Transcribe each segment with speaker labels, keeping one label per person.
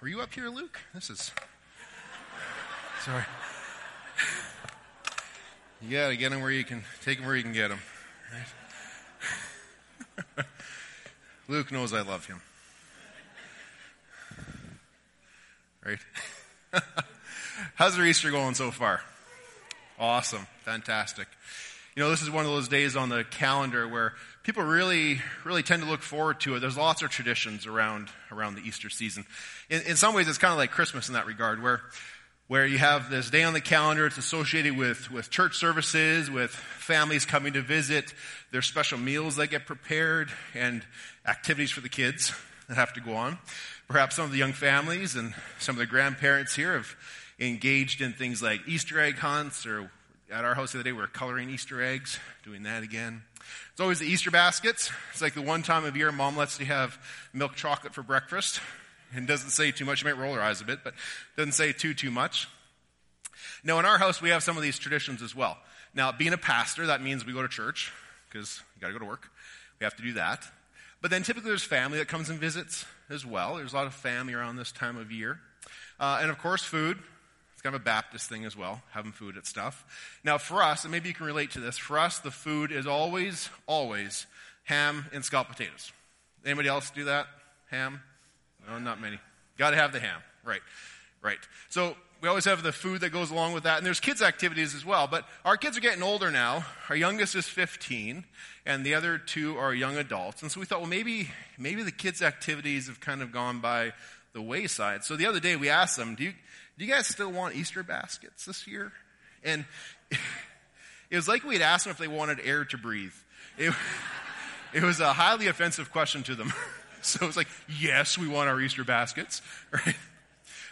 Speaker 1: Are you up here, Luke? This is. Sorry. You gotta get him where you can take him where you can get him. Right? Luke knows I love him. Right? How's your Easter going so far? Awesome. Fantastic. You know, this is one of those days on the calendar where people really, really tend to look forward to it. There's lots of traditions around, around the Easter season. In, in some ways, it's kind of like Christmas in that regard, where, where you have this day on the calendar. It's associated with, with church services, with families coming to visit. There's special meals that get prepared and activities for the kids that have to go on. Perhaps some of the young families and some of the grandparents here have engaged in things like Easter egg hunts or at our house the other day we were coloring Easter eggs, doing that again. It's always the Easter baskets. It's like the one time of year mom lets you have milk chocolate for breakfast and doesn't say too much. You might roll her eyes a bit, but doesn't say too, too much. Now in our house we have some of these traditions as well. Now being a pastor, that means we go to church because you gotta go to work. We have to do that. But then typically there's family that comes and visits as well. There's a lot of family around this time of year. Uh, and of course food. It's kind of a Baptist thing as well, having food at stuff. Now, for us, and maybe you can relate to this, for us, the food is always, always ham and scalloped potatoes. Anybody else do that? Ham? No, not many. Got to have the ham. Right, right. So we always have the food that goes along with that, and there's kids' activities as well. But our kids are getting older now. Our youngest is 15, and the other two are young adults. And so we thought, well, maybe maybe the kids' activities have kind of gone by the wayside. So the other day we asked them, do you do you guys still want Easter baskets this year? And it was like we'd asked them if they wanted air to breathe. It, it was a highly offensive question to them. so it was like, yes, we want our Easter baskets, right?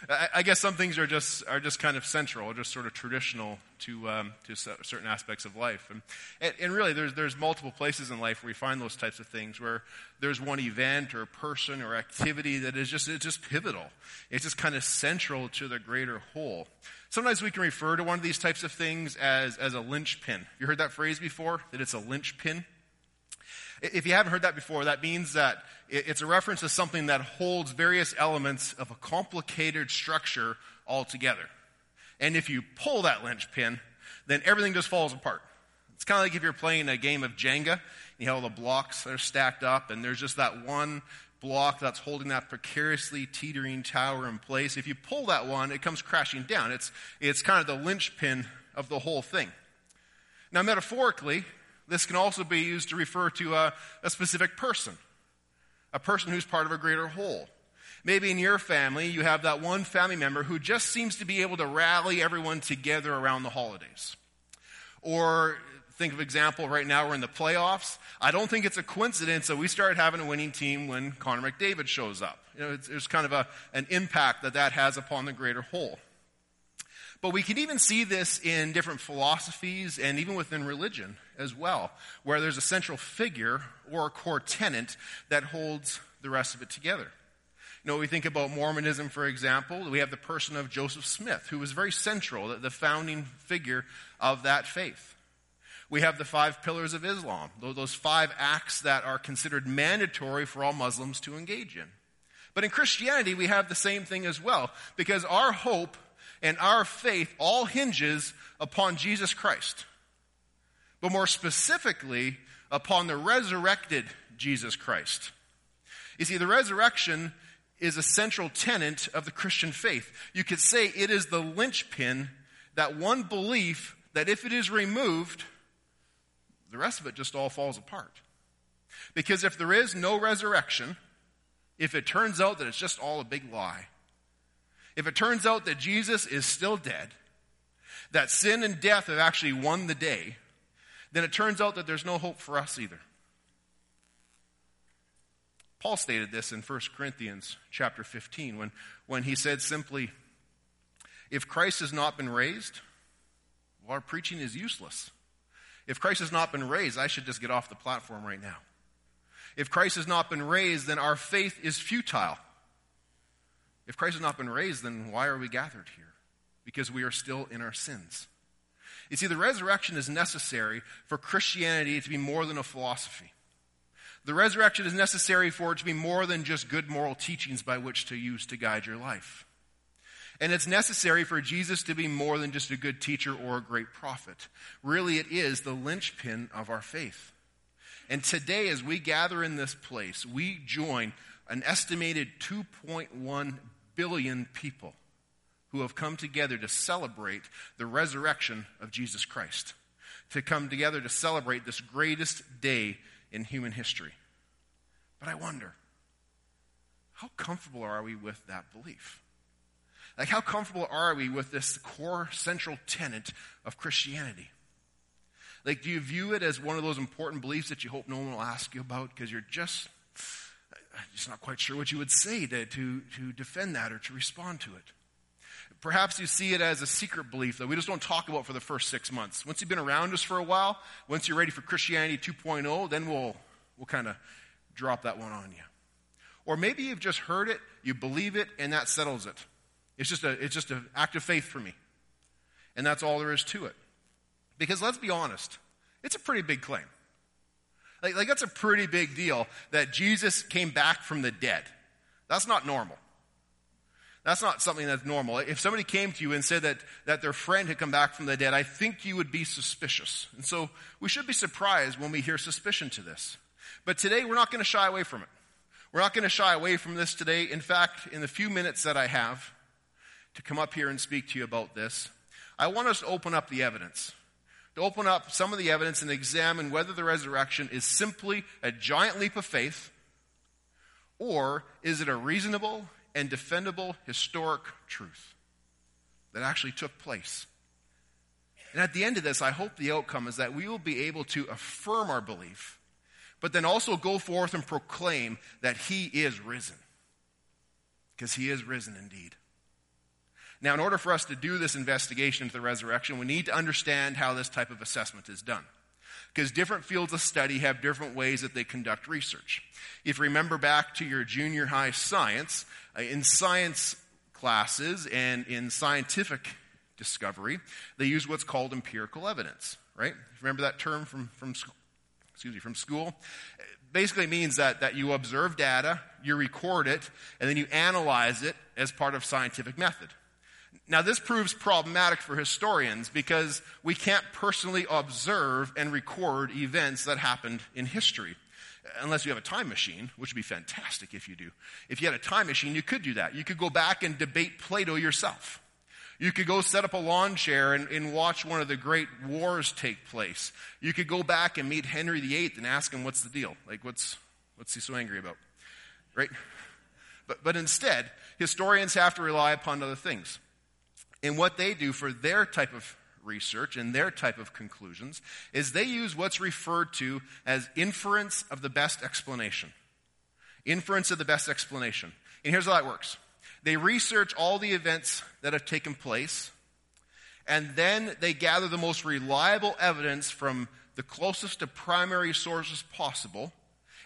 Speaker 1: I guess some things are just are just kind of central, just sort of traditional to um, to certain aspects of life, and, and really there's there's multiple places in life where we find those types of things where there's one event or person or activity that is just it's just pivotal. It's just kind of central to the greater whole. Sometimes we can refer to one of these types of things as as a linchpin. You heard that phrase before? That it's a linchpin. If you haven't heard that before, that means that it's a reference to something that holds various elements of a complicated structure all together. And if you pull that linchpin, then everything just falls apart. It's kind of like if you're playing a game of Jenga, you have all the blocks that are stacked up, and there's just that one block that's holding that precariously teetering tower in place. If you pull that one, it comes crashing down. It's, it's kind of the linchpin of the whole thing. Now, metaphorically, this can also be used to refer to a, a specific person, a person who's part of a greater whole. Maybe in your family, you have that one family member who just seems to be able to rally everyone together around the holidays. Or think of example right now we're in the playoffs. I don't think it's a coincidence that we started having a winning team when Connor McDavid shows up. You know, it's, it's kind of a, an impact that that has upon the greater whole. But we can even see this in different philosophies and even within religion as well, where there's a central figure or a core tenant that holds the rest of it together. You know, we think about Mormonism, for example, we have the person of Joseph Smith, who was very central, the founding figure of that faith. We have the five pillars of Islam, those five acts that are considered mandatory for all Muslims to engage in. But in Christianity, we have the same thing as well, because our hope and our faith all hinges upon Jesus Christ. But more specifically, upon the resurrected Jesus Christ. You see, the resurrection is a central tenet of the Christian faith. You could say it is the linchpin, that one belief that if it is removed, the rest of it just all falls apart. Because if there is no resurrection, if it turns out that it's just all a big lie, if it turns out that Jesus is still dead, that sin and death have actually won the day, then it turns out that there's no hope for us either. Paul stated this in 1 Corinthians chapter 15 when, when he said simply, If Christ has not been raised, well, our preaching is useless. If Christ has not been raised, I should just get off the platform right now. If Christ has not been raised, then our faith is futile. If Christ has not been raised, then why are we gathered here? Because we are still in our sins. You see, the resurrection is necessary for Christianity to be more than a philosophy. The resurrection is necessary for it to be more than just good moral teachings by which to use to guide your life. And it's necessary for Jesus to be more than just a good teacher or a great prophet. Really, it is the linchpin of our faith. And today, as we gather in this place, we join an estimated 2.1 billion people who have come together to celebrate the resurrection of Jesus Christ, to come together to celebrate this greatest day in human history. But I wonder, how comfortable are we with that belief? Like, how comfortable are we with this core central tenet of Christianity? Like, do you view it as one of those important beliefs that you hope no one will ask you about because you're just, just not quite sure what you would say to, to, to defend that or to respond to it? Perhaps you see it as a secret belief that we just don't talk about for the first six months. Once you've been around us for a while, once you're ready for Christianity 2.0, then we'll, we'll kind of drop that one on you. Or maybe you've just heard it, you believe it, and that settles it. It's just, a, it's just an act of faith for me. And that's all there is to it. Because let's be honest, it's a pretty big claim. Like, like that's a pretty big deal that Jesus came back from the dead. That's not normal. That's not something that's normal. If somebody came to you and said that, that their friend had come back from the dead, I think you would be suspicious. And so we should be surprised when we hear suspicion to this. But today we're not going to shy away from it. We're not going to shy away from this today. In fact, in the few minutes that I have, to come up here and speak to you about this, I want us to open up the evidence. To open up some of the evidence and examine whether the resurrection is simply a giant leap of faith or is it a reasonable and defendable historic truth that actually took place. And at the end of this, I hope the outcome is that we will be able to affirm our belief, but then also go forth and proclaim that He is risen. Because He is risen indeed. Now, in order for us to do this investigation into the resurrection, we need to understand how this type of assessment is done. Because different fields of study have different ways that they conduct research. If you remember back to your junior high science, uh, in science classes and in scientific discovery, they use what's called empirical evidence, right? Remember that term from, from, excuse me, from school? basically means that, that you observe data, you record it, and then you analyze it as part of scientific method. Now, this proves problematic for historians because we can't personally observe and record events that happened in history. Unless you have a time machine, which would be fantastic if you do. If you had a time machine, you could do that. You could go back and debate Plato yourself. You could go set up a lawn chair and, and, watch one of the great wars take place. You could go back and meet Henry VIII and ask him, what's the deal? Like, what's, what's he so angry about? Right? But, but instead, historians have to rely upon other things. And what they do for their type of research and their type of conclusions is they use what's referred to as inference of the best explanation. Inference of the best explanation. And here's how that works they research all the events that have taken place, and then they gather the most reliable evidence from the closest to primary sources possible.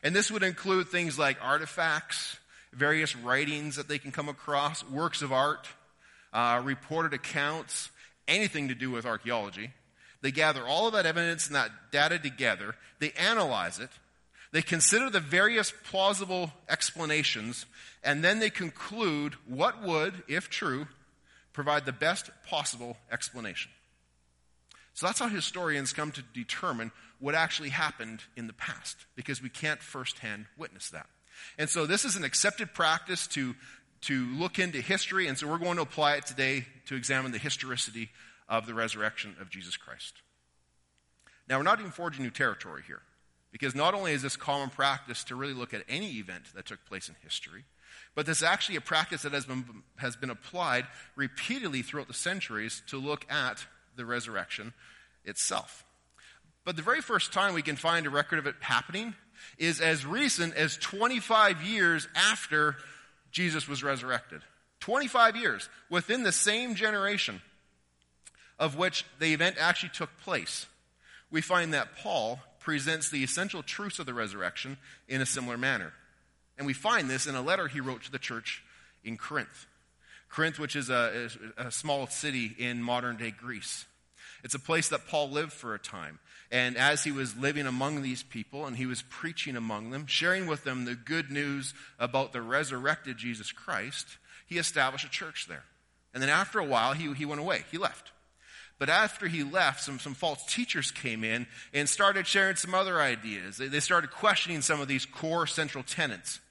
Speaker 1: And this would include things like artifacts, various writings that they can come across, works of art uh, reported accounts, anything to do with archaeology. They gather all of that evidence and that data together. They analyze it. They consider the various plausible explanations, and then they conclude what would, if true, provide the best possible explanation. So that's how historians come to determine what actually happened in the past, because we can't firsthand witness that. And so this is an accepted practice to to look into history, and so we're going to apply it today to examine the historicity of the resurrection of Jesus Christ. Now, we're not even forging new territory here, because not only is this common practice to really look at any event that took place in history, but this is actually a practice that has been, has been applied repeatedly throughout the centuries to look at the resurrection itself. But the very first time we can find a record of it happening is as recent as 25 years after Jesus was resurrected. 25 years within the same generation of which the event actually took place. We find that Paul presents the essential truths of the resurrection in a similar manner. And we find this in a letter he wrote to the church in Corinth. Corinth, which is a, a small city in modern day Greece. It's a place that Paul lived for a time. And as he was living among these people and he was preaching among them, sharing with them the good news about the resurrected Jesus Christ, he established a church there. And then after a while, he, he went away. He left. But after he left, some, some false teachers came in and started sharing some other ideas. They, they started questioning some of these core central tenets.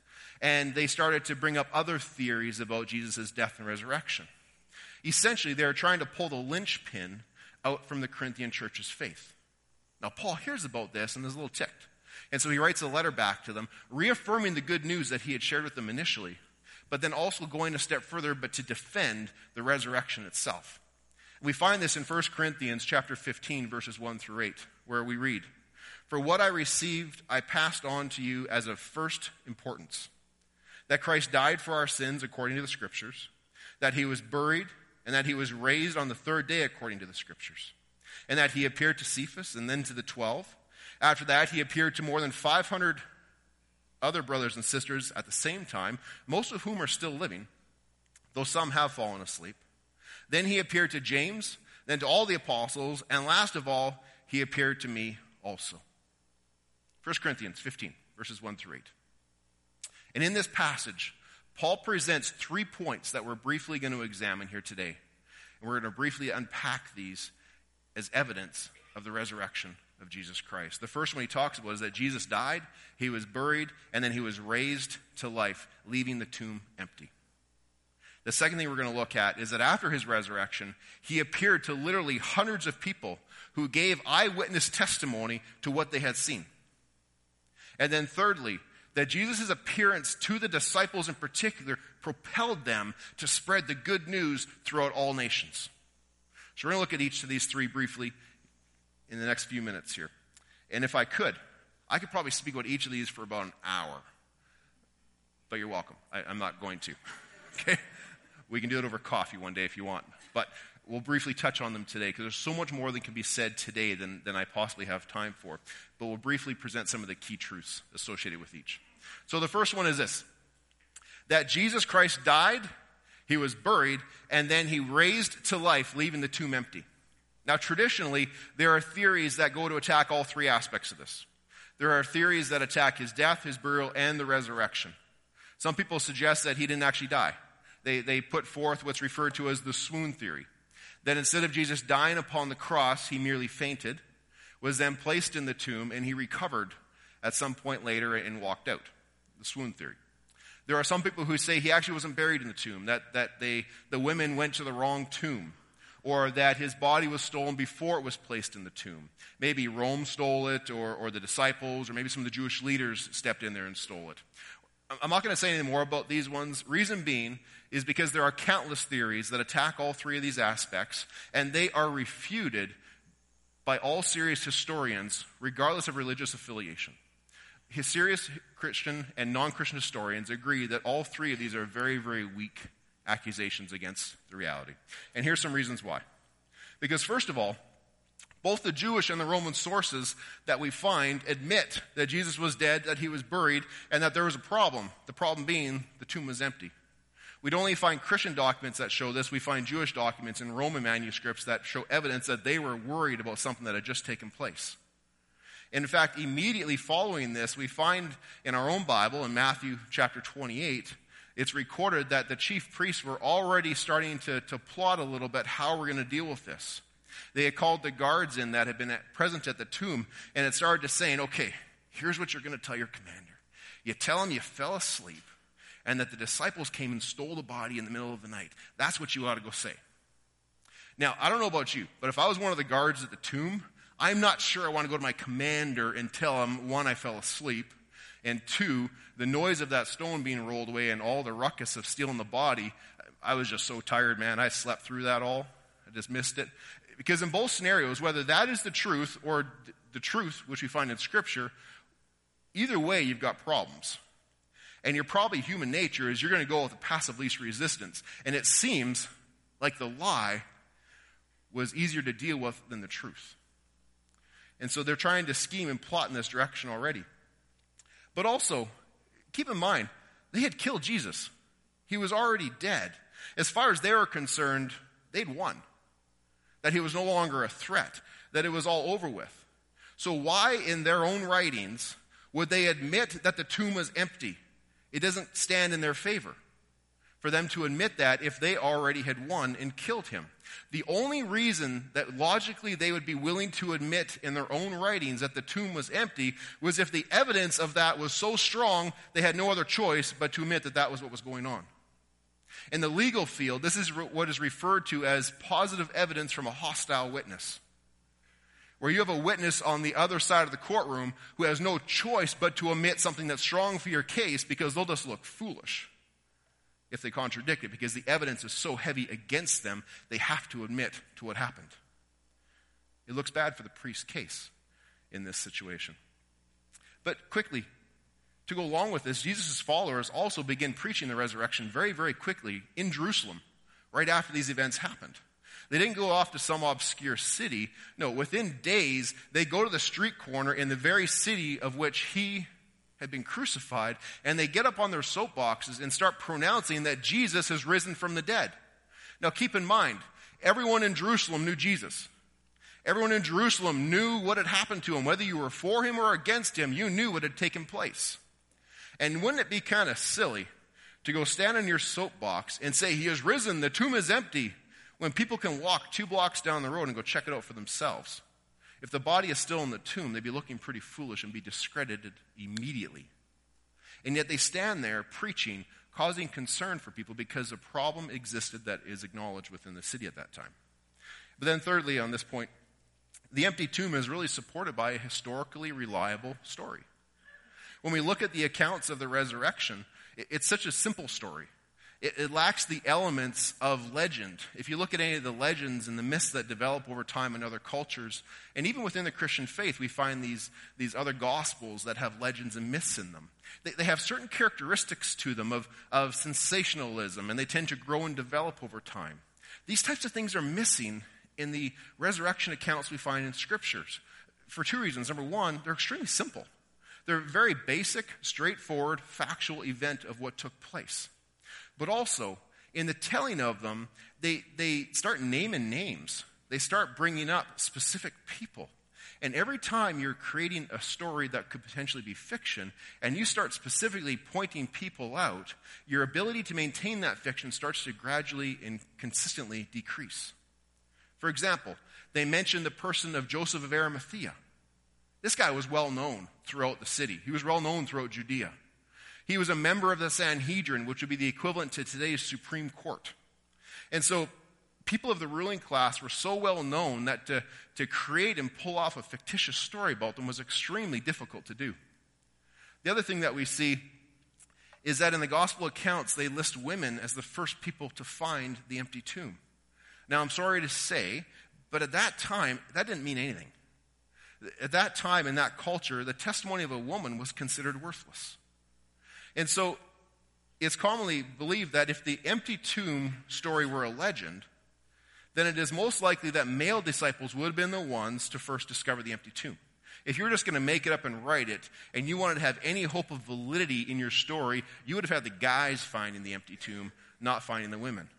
Speaker 1: And they started to bring up other theories about Jesus' death and resurrection. Essentially, they were trying to pull the linchpin out from the Corinthian church's faith. Now, Paul hears about this and is a little ticked. And so he writes a letter back to them, reaffirming the good news that he had shared with them initially, but then also going a step further, but to defend the resurrection itself. We find this in 1 Corinthians chapter 15 verses 1 through 8 where we read, "For what I received I passed on to you as of first importance, that Christ died for our sins according to the scriptures, that he was buried and that he was raised on the third day according to the scriptures, and that he appeared to Cephas and then to the 12. After that he appeared to more than 500 other brothers and sisters at the same time, most of whom are still living, though some have fallen asleep." Then he appeared to James, then to all the apostles, and last of all, he appeared to me also. 1 Corinthians 15, verses 1 through 8. And in this passage, Paul presents three points that we're briefly going to examine here today. And we're going to briefly unpack these as evidence of the resurrection of Jesus Christ. The first one he talks about is that Jesus died, he was buried, and then he was raised to life, leaving the tomb empty. The second thing we're going to look at is that after his resurrection, he appeared to literally hundreds of people who gave eyewitness testimony to what they had seen. And then thirdly, that Jesus' appearance to the disciples in particular propelled them to spread the good news throughout all nations. So we're going to look at each of these three briefly in the next few minutes here. And if I could, I could probably speak about each of these for about an hour. But you're welcome. I, am not going to. okay? We can do it over coffee one day if you want. But we'll briefly touch on them today because there's so much more that can be said today than, than I possibly have time for. But we'll briefly present some of the key truths associated with each. So the first one is this that Jesus Christ died, he was buried, and then he raised to life, leaving the tomb empty. Now, traditionally, there are theories that go to attack all three aspects of this. There are theories that attack his death, his burial, and the resurrection. Some people suggest that he didn't actually die they, they put forth what's referred to as the swoon theory. That instead of Jesus dying upon the cross, he merely fainted, was then placed in the tomb, and he recovered at some point later and walked out. The swoon theory. There are some people who say he actually wasn't buried in the tomb, that, that they, the women went to the wrong tomb, or that his body was stolen before it was placed in the tomb. Maybe Rome stole it, or, or the disciples, or maybe some of the Jewish leaders stepped in there and stole it. I'm not going to say any more about these ones. Reason being is because there are countless theories that attack all three of these aspects, and they are refuted by all serious historians, regardless of religious affiliation. His serious Christian and non Christian historians agree that all three of these are very, very weak accusations against the reality. And here's some reasons why. Because, first of all, both the Jewish and the Roman sources that we find admit that Jesus was dead, that he was buried, and that there was a problem. The problem being the tomb was empty. We don't only find Christian documents that show this, we find Jewish documents and Roman manuscripts that show evidence that they were worried about something that had just taken place. In fact, immediately following this, we find in our own Bible, in Matthew chapter 28, it's recorded that the chief priests were already starting to, to plot a little bit how we're going to deal with this. They had called the guards in that had been at, present at the tomb, and it started to saying, okay, here's what you're going to tell your commander. You tell him you fell asleep and that the disciples came and stole the body in the middle of the night. That's what you ought to go say. Now, I don't know about you, but if I was one of the guards at the tomb, I'm not sure I want to go to my commander and tell him, one, I fell asleep, and two, the noise of that stone being rolled away and all the ruckus of stealing the body, I was just so tired, man. I slept through that all. I just missed it. Because in both scenarios, whether that is the truth or the truth, which we find in Scripture, either way, you've got problems. And your probably human nature is you're going to go with the passive least resistance. And it seems like the lie was easier to deal with than the truth. And so they're trying to scheme and plot in this direction already. But also, keep in mind, they had killed Jesus. He was already dead. As far as they were concerned, they'd won. that he was no longer a threat, that it was all over with. So, why in their own writings would they admit that the tomb was empty? It doesn't stand in their favor for them to admit that if they already had won and killed him. The only reason that logically they would be willing to admit in their own writings that the tomb was empty was if the evidence of that was so strong they had no other choice but to admit that that was what was going on. In the legal field, this is what is referred to as positive evidence from a hostile witness. Where you have a witness on the other side of the courtroom who has no choice but to omit something that's strong for your case because they'll just look foolish if they contradict it because the evidence is so heavy against them, they have to admit to what happened. It looks bad for the priest's case in this situation. But quickly, to go along with this, Jesus' followers also begin preaching the resurrection very, very quickly in Jerusalem, right after these events happened. They didn't go off to some obscure city. No, within days, they go to the street corner in the very city of which he had been crucified, and they get up on their soapboxes and start pronouncing that Jesus has risen from the dead. Now keep in mind, everyone in Jerusalem knew Jesus. Everyone in Jerusalem knew what had happened to him. Whether you were for him or against him, you knew what had taken place. And wouldn't it be kind of silly to go stand on your soapbox and say, He has risen, the tomb is empty, when people can walk two blocks down the road and go check it out for themselves? If the body is still in the tomb, they'd be looking pretty foolish and be discredited immediately. And yet they stand there preaching, causing concern for people because a problem existed that is acknowledged within the city at that time. But then, thirdly, on this point, the empty tomb is really supported by a historically reliable story. When we look at the accounts of the resurrection, it's such a simple story. It, it, lacks the elements of legend. If you look at any of the legends and the myths that develop over time in other cultures, and even within the Christian faith, we find these, these other gospels that have legends and myths in them. They, they have certain characteristics to them of, of sensationalism, and they tend to grow and develop over time. These types of things are missing in the resurrection accounts we find in scriptures for two reasons. Number one, they're extremely simple. They're a very basic, straightforward, factual event of what took place but also in the telling of them, they, they start naming names. They start bringing up specific people. And every time you're creating a story that could potentially be fiction, and you start specifically pointing people out, your ability to maintain that fiction starts to gradually and consistently decrease. For example, they mention the person of Joseph of Arimathea. This guy was well known throughout the city, he was well known throughout Judea. He was a member of the Sanhedrin, which would be the equivalent to today's Supreme Court. And so people of the ruling class were so well known that to, to create and pull off a fictitious story about them was extremely difficult to do. The other thing that we see is that in the gospel accounts, they list women as the first people to find the empty tomb. Now, I'm sorry to say, but at that time, that didn't mean anything. At that time, in that culture, the testimony of a woman was considered worthless. And so it's commonly believed that if the empty tomb story were a legend, then it is most likely that male disciples would have been the ones to first discover the empty tomb. If you were just going to make it up and write it, and you wanted to have any hope of validity in your story, you would have had the guys finding the empty tomb, not finding the women.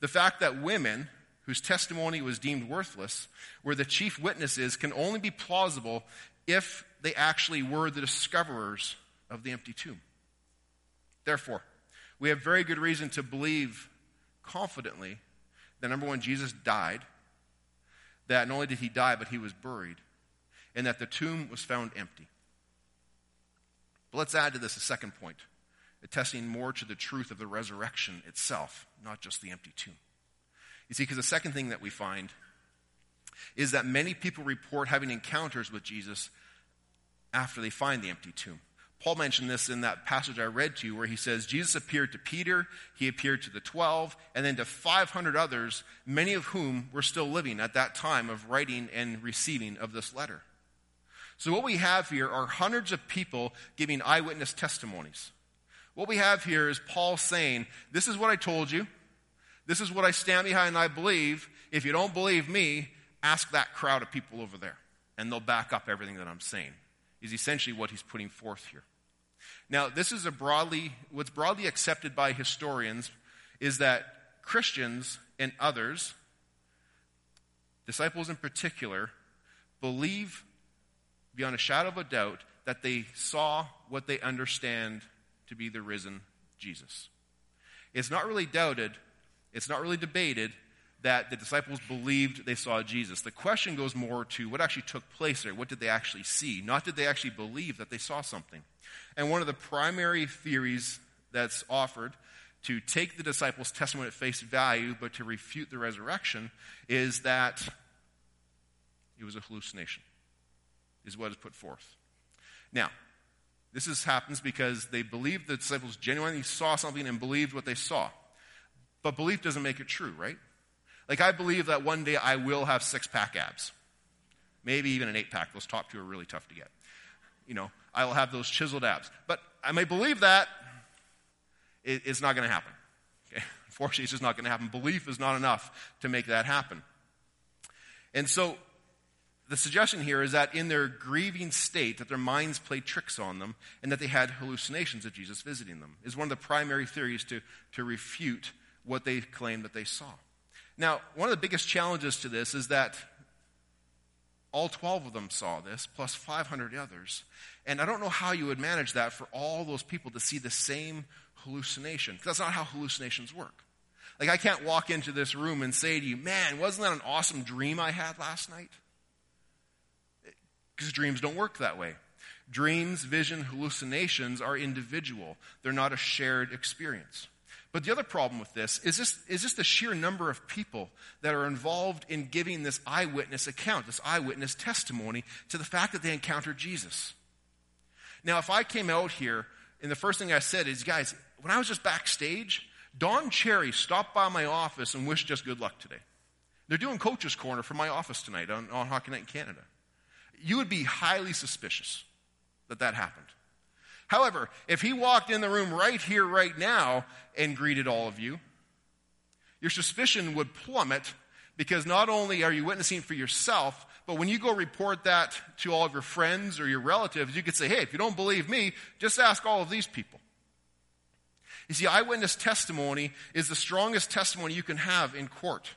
Speaker 1: The fact that women, whose testimony was deemed worthless, were the chief witnesses can only be plausible if they actually were the discoverers of the empty tomb. Therefore, we have very good reason to believe confidently that number one, Jesus died, that not only did he die, but he was buried, and that the tomb was found empty. But let's add to this a second point, attesting more to the truth of the resurrection itself, not just the empty tomb. You see, because the second thing that we find is that many people report having encounters with Jesus after they find the empty tomb. Paul mentioned this in that passage I read to you where he says, Jesus appeared to Peter, he appeared to the 12, and then to 500 others, many of whom were still living at that time of writing and receiving of this letter. So, what we have here are hundreds of people giving eyewitness testimonies. What we have here is Paul saying, This is what I told you. This is what I stand behind and I believe. If you don't believe me, ask that crowd of people over there, and they'll back up everything that I'm saying, is essentially what he's putting forth here. Now, this is a broadly, what's broadly accepted by historians is that Christians and others disciples in particular, believe beyond a shadow of a doubt that they saw what they understand to be the risen Jesus. It's not really doubted, it's not really debated that the disciples believed they saw Jesus. The question goes more to what actually took place there. What did they actually see? Not did they actually believe that they saw something. And one of the primary theories that's offered to take the disciples' testimony at face value, but to refute the resurrection, is that it was a hallucination, is what is put forth. Now, this is, happens because they believed the disciples genuinely saw something and believed what they saw. But belief doesn't make it true, right? Like, I believe that one day I will have six pack abs. Maybe even an eight pack. Those top two are really tough to get. You know, I will have those chiseled abs. But I may believe that. it's not going to happen. Okay? Unfortunately, it's just not going to happen. Belief is not enough to make that happen. And so, the suggestion here is that in their grieving state, that their minds played tricks on them, and that they had hallucinations of Jesus visiting them, is one of the primary theories to, to refute what they claim that they saw. Now, one of the biggest challenges to this is that all 12 of them saw this, plus 500 others. And I don't know how you would manage that for all those people to see the same hallucination, because that's not how hallucinations work. Like, I can't walk into this room and say to you, man, wasn't that an awesome dream I had last night? Because dreams don't work that way. Dreams, vision, hallucinations are individual, they're not a shared experience. But the other problem with this is just, is just the sheer number of people that are involved in giving this eyewitness account, this eyewitness testimony to the fact that they encountered Jesus. Now, if I came out here and the first thing I said is, guys, when I was just backstage, Don Cherry stopped by my office and wished us good luck today. They're doing Coach's Corner for my office tonight on, on Hockey Night in Canada. You would be highly suspicious that that happened. However, if he walked in the room right here, right now, and greeted all of you, your suspicion would plummet because not only are you witnessing for yourself, but when you go report that to all of your friends or your relatives, you could say, hey, if you don't believe me, just ask all of these people. You see, eyewitness testimony is the strongest testimony you can have in court.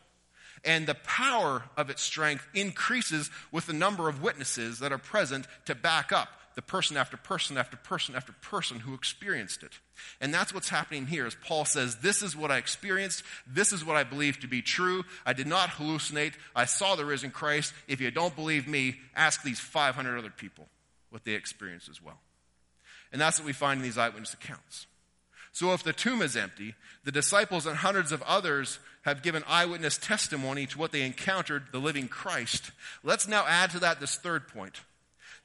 Speaker 1: And the power of its strength increases with the number of witnesses that are present to back up the person after person after person after person who experienced it. And that's what's happening here as Paul says, this is what I experienced. This is what I believe to be true. I did not hallucinate. I saw the risen Christ. If you don't believe me, ask these 500 other people what they experienced as well. And that's what we find in these eyewitness accounts. So if the tomb is empty, the disciples and hundreds of others have given eyewitness testimony to what they encountered, the living Christ. Let's now add to that this third point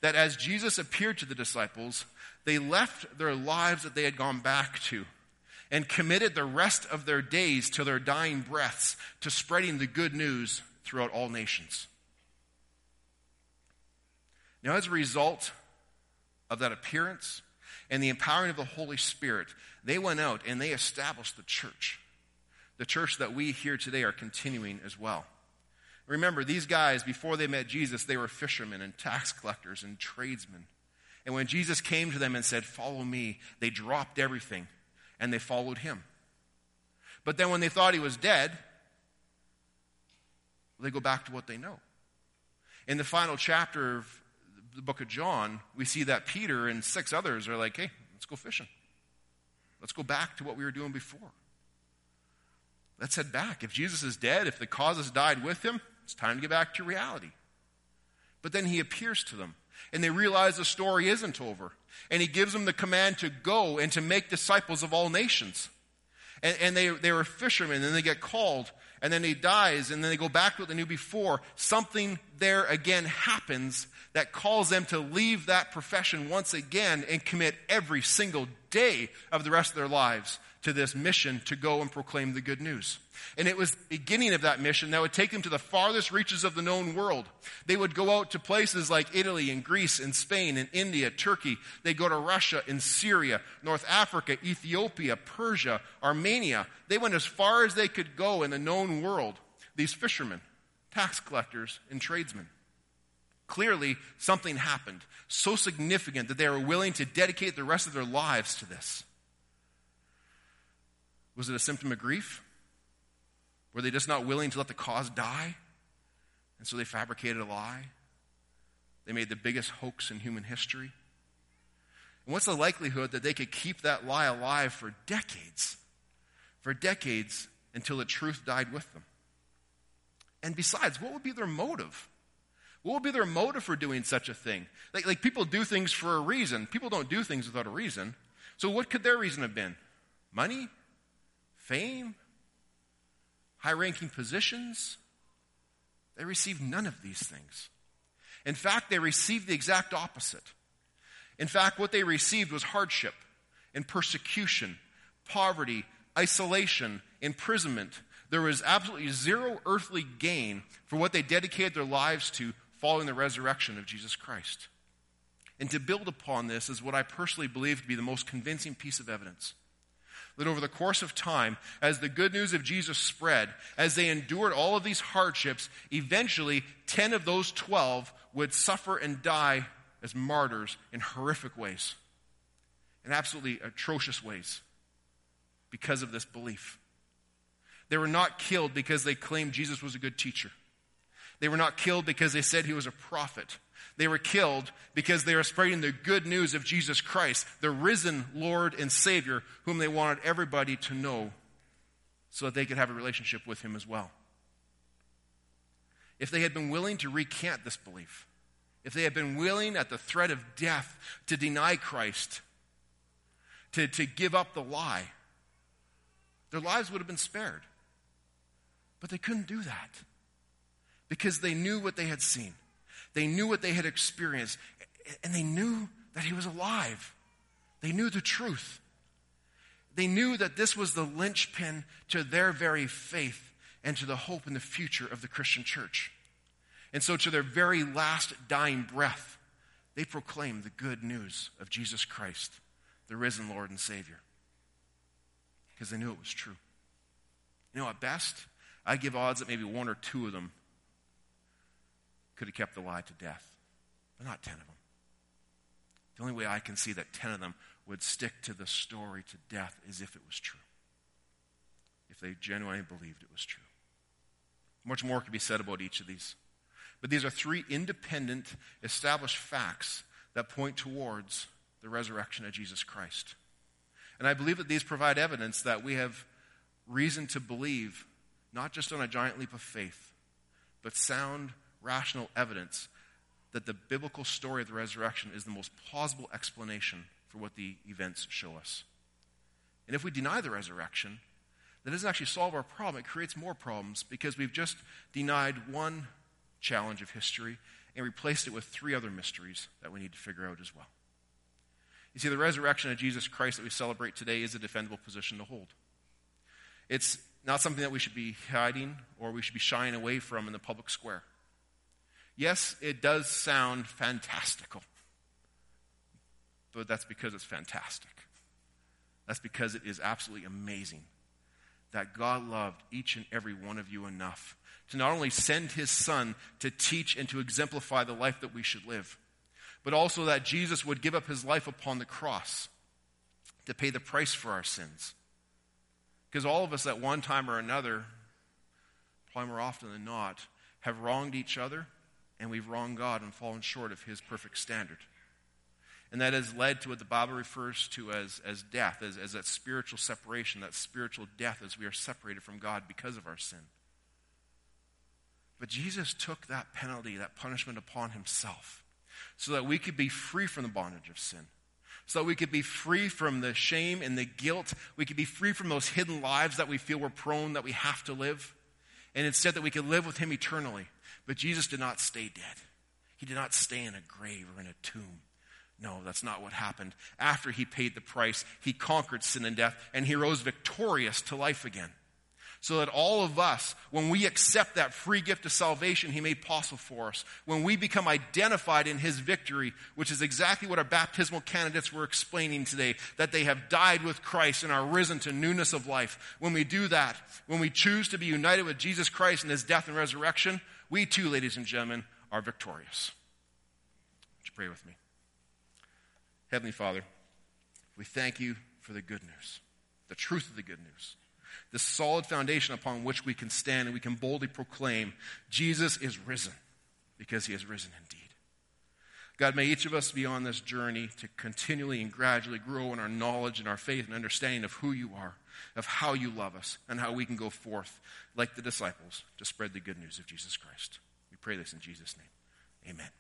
Speaker 1: that as Jesus appeared to the disciples, they left their lives that they had gone back to and committed the rest of their days to their dying breaths to spreading the good news throughout all nations. Now, as a result of that appearance and the empowering of the Holy Spirit, they went out and they established the church. The church that we here today are continuing as well. Remember, these guys, before they met Jesus, they were fishermen and tax collectors and tradesmen. And when Jesus came to them and said, Follow me, they dropped everything and they followed him. But then when they thought he was dead, they go back to what they know. In the final chapter of the book of John, we see that Peter and six others are like, Hey, let's go fishing. Let's go back to what we were doing before. Let's head back. If Jesus is dead, if the cause has died with him, it's time to get back to reality. But then he appears to them, and they realize the story isn't over. And he gives them the command to go and to make disciples of all nations. And, and they, they were fishermen, and they get called, and then he dies, and then they go back to what they knew before. Something there again happens that calls them to leave that profession once again and commit every single day of the rest of their lives to this mission to go and proclaim the good news. And it was the beginning of that mission that would take them to the farthest reaches of the known world. They would go out to places like Italy and Greece and Spain and India, Turkey. They'd go to Russia and Syria, North Africa, Ethiopia, Persia, Armenia. They went as far as they could go in the known world. These fishermen, tax collectors, and tradesmen. Clearly, something happened so significant that they were willing to dedicate the rest of their lives to this. Was it a symptom of grief? Were they just not willing to let the cause die? And so they fabricated a lie. They made the biggest hoax in human history. And what's the likelihood that they could keep that lie alive for decades? For decades until the truth died with them. And besides, what would be their motive? What would be their motive for doing such a thing? Like, like people do things for a reason. People don't do things without a reason. So, what could their reason have been? Money? Fame? High ranking positions? They received none of these things. In fact, they received the exact opposite. In fact, what they received was hardship and persecution, poverty, isolation, imprisonment. There was absolutely zero earthly gain for what they dedicated their lives to following the resurrection of Jesus Christ. And to build upon this is what I personally believe to be the most convincing piece of evidence. That over the course of time, as the good news of Jesus spread, as they endured all of these hardships, eventually 10 of those 12 would suffer and die as martyrs in horrific ways, in absolutely atrocious ways, because of this belief. They were not killed because they claimed Jesus was a good teacher. They were not killed because they said he was a prophet. They were killed because they were spreading the good news of Jesus Christ, the risen Lord and Savior, whom they wanted everybody to know so that they could have a relationship with him as well. If they had been willing to recant this belief, if they had been willing at the threat of death to deny Christ, to, to give up the lie, their lives would have been spared. But they couldn't do that because they knew what they had seen. They knew what they had experienced, and they knew that he was alive. They knew the truth. They knew that this was the linchpin to their very faith and to the hope in the future of the Christian church. And so, to their very last dying breath, they proclaimed the good news of Jesus Christ, the risen Lord and Savior, because they knew it was true. You know, at best, I give odds that maybe one or two of them could have kept the lie to death, but not 10 of them. The only way I can see that 10 of them would stick to the story to death is if it was true. If they genuinely believed it was true. Much more could be said about each of these. But these are three independent, established facts that point towards the resurrection of Jesus Christ. And I believe that these provide evidence that we have reason to believe, not just on a giant leap of faith, but sound, rational evidence that the biblical story of the resurrection is the most plausible explanation for what the events show us. And if we deny the resurrection, that doesn't actually solve our problem. It creates more problems because we've just denied one challenge of history and replaced it with three other mysteries that we need to figure out as well. You see, the resurrection of Jesus Christ that we celebrate today is a defendable position to hold. It's not something that we should be hiding or we should be shying away from in the public square. Yes, it does sound fantastical, but that's because it's fantastic. That's because it is absolutely amazing that God loved each and every one of you enough to not only send his son to teach and to exemplify the life that we should live, but also that Jesus would give up his life upon the cross to pay the price for our sins. Because all of us at one time or another, probably more often than not, have wronged each other and we've wronged God and fallen short of his perfect standard. And that has led to what the Bible refers to as, as death, as, as that spiritual separation, that spiritual death as we are separated from God because of our sin. But Jesus took that penalty, that punishment upon himself, so that we could be free from the bondage of sin. So that we could be free from the shame and the guilt. We could be free from those hidden lives that we feel we're prone, that we have to live. And instead, that we could live with him eternally. But Jesus did not stay dead, he did not stay in a grave or in a tomb. No, that's not what happened. After he paid the price, he conquered sin and death, and he rose victorious to life again so that all of us, when we accept that free gift of salvation He made possible for us, when we become identified in His victory, which is exactly what our baptismal candidates were explaining today, that they have died with Christ and are risen to newness of life. When we do that, when we choose to be united with Jesus Christ in His death and resurrection, we too, ladies and gentlemen, are victorious. Would you pray with me? Heavenly Father, we thank you for the good news, the truth of the good news the solid foundation upon which we can stand and we can boldly proclaim Jesus is risen because he is risen indeed. God, may each of us be on this journey to continually and gradually grow in our knowledge and our faith and understanding of who you are, of how you love us, and how we can go forth like the disciples to spread the good news of Jesus Christ. We pray this in Jesus' name. Amen.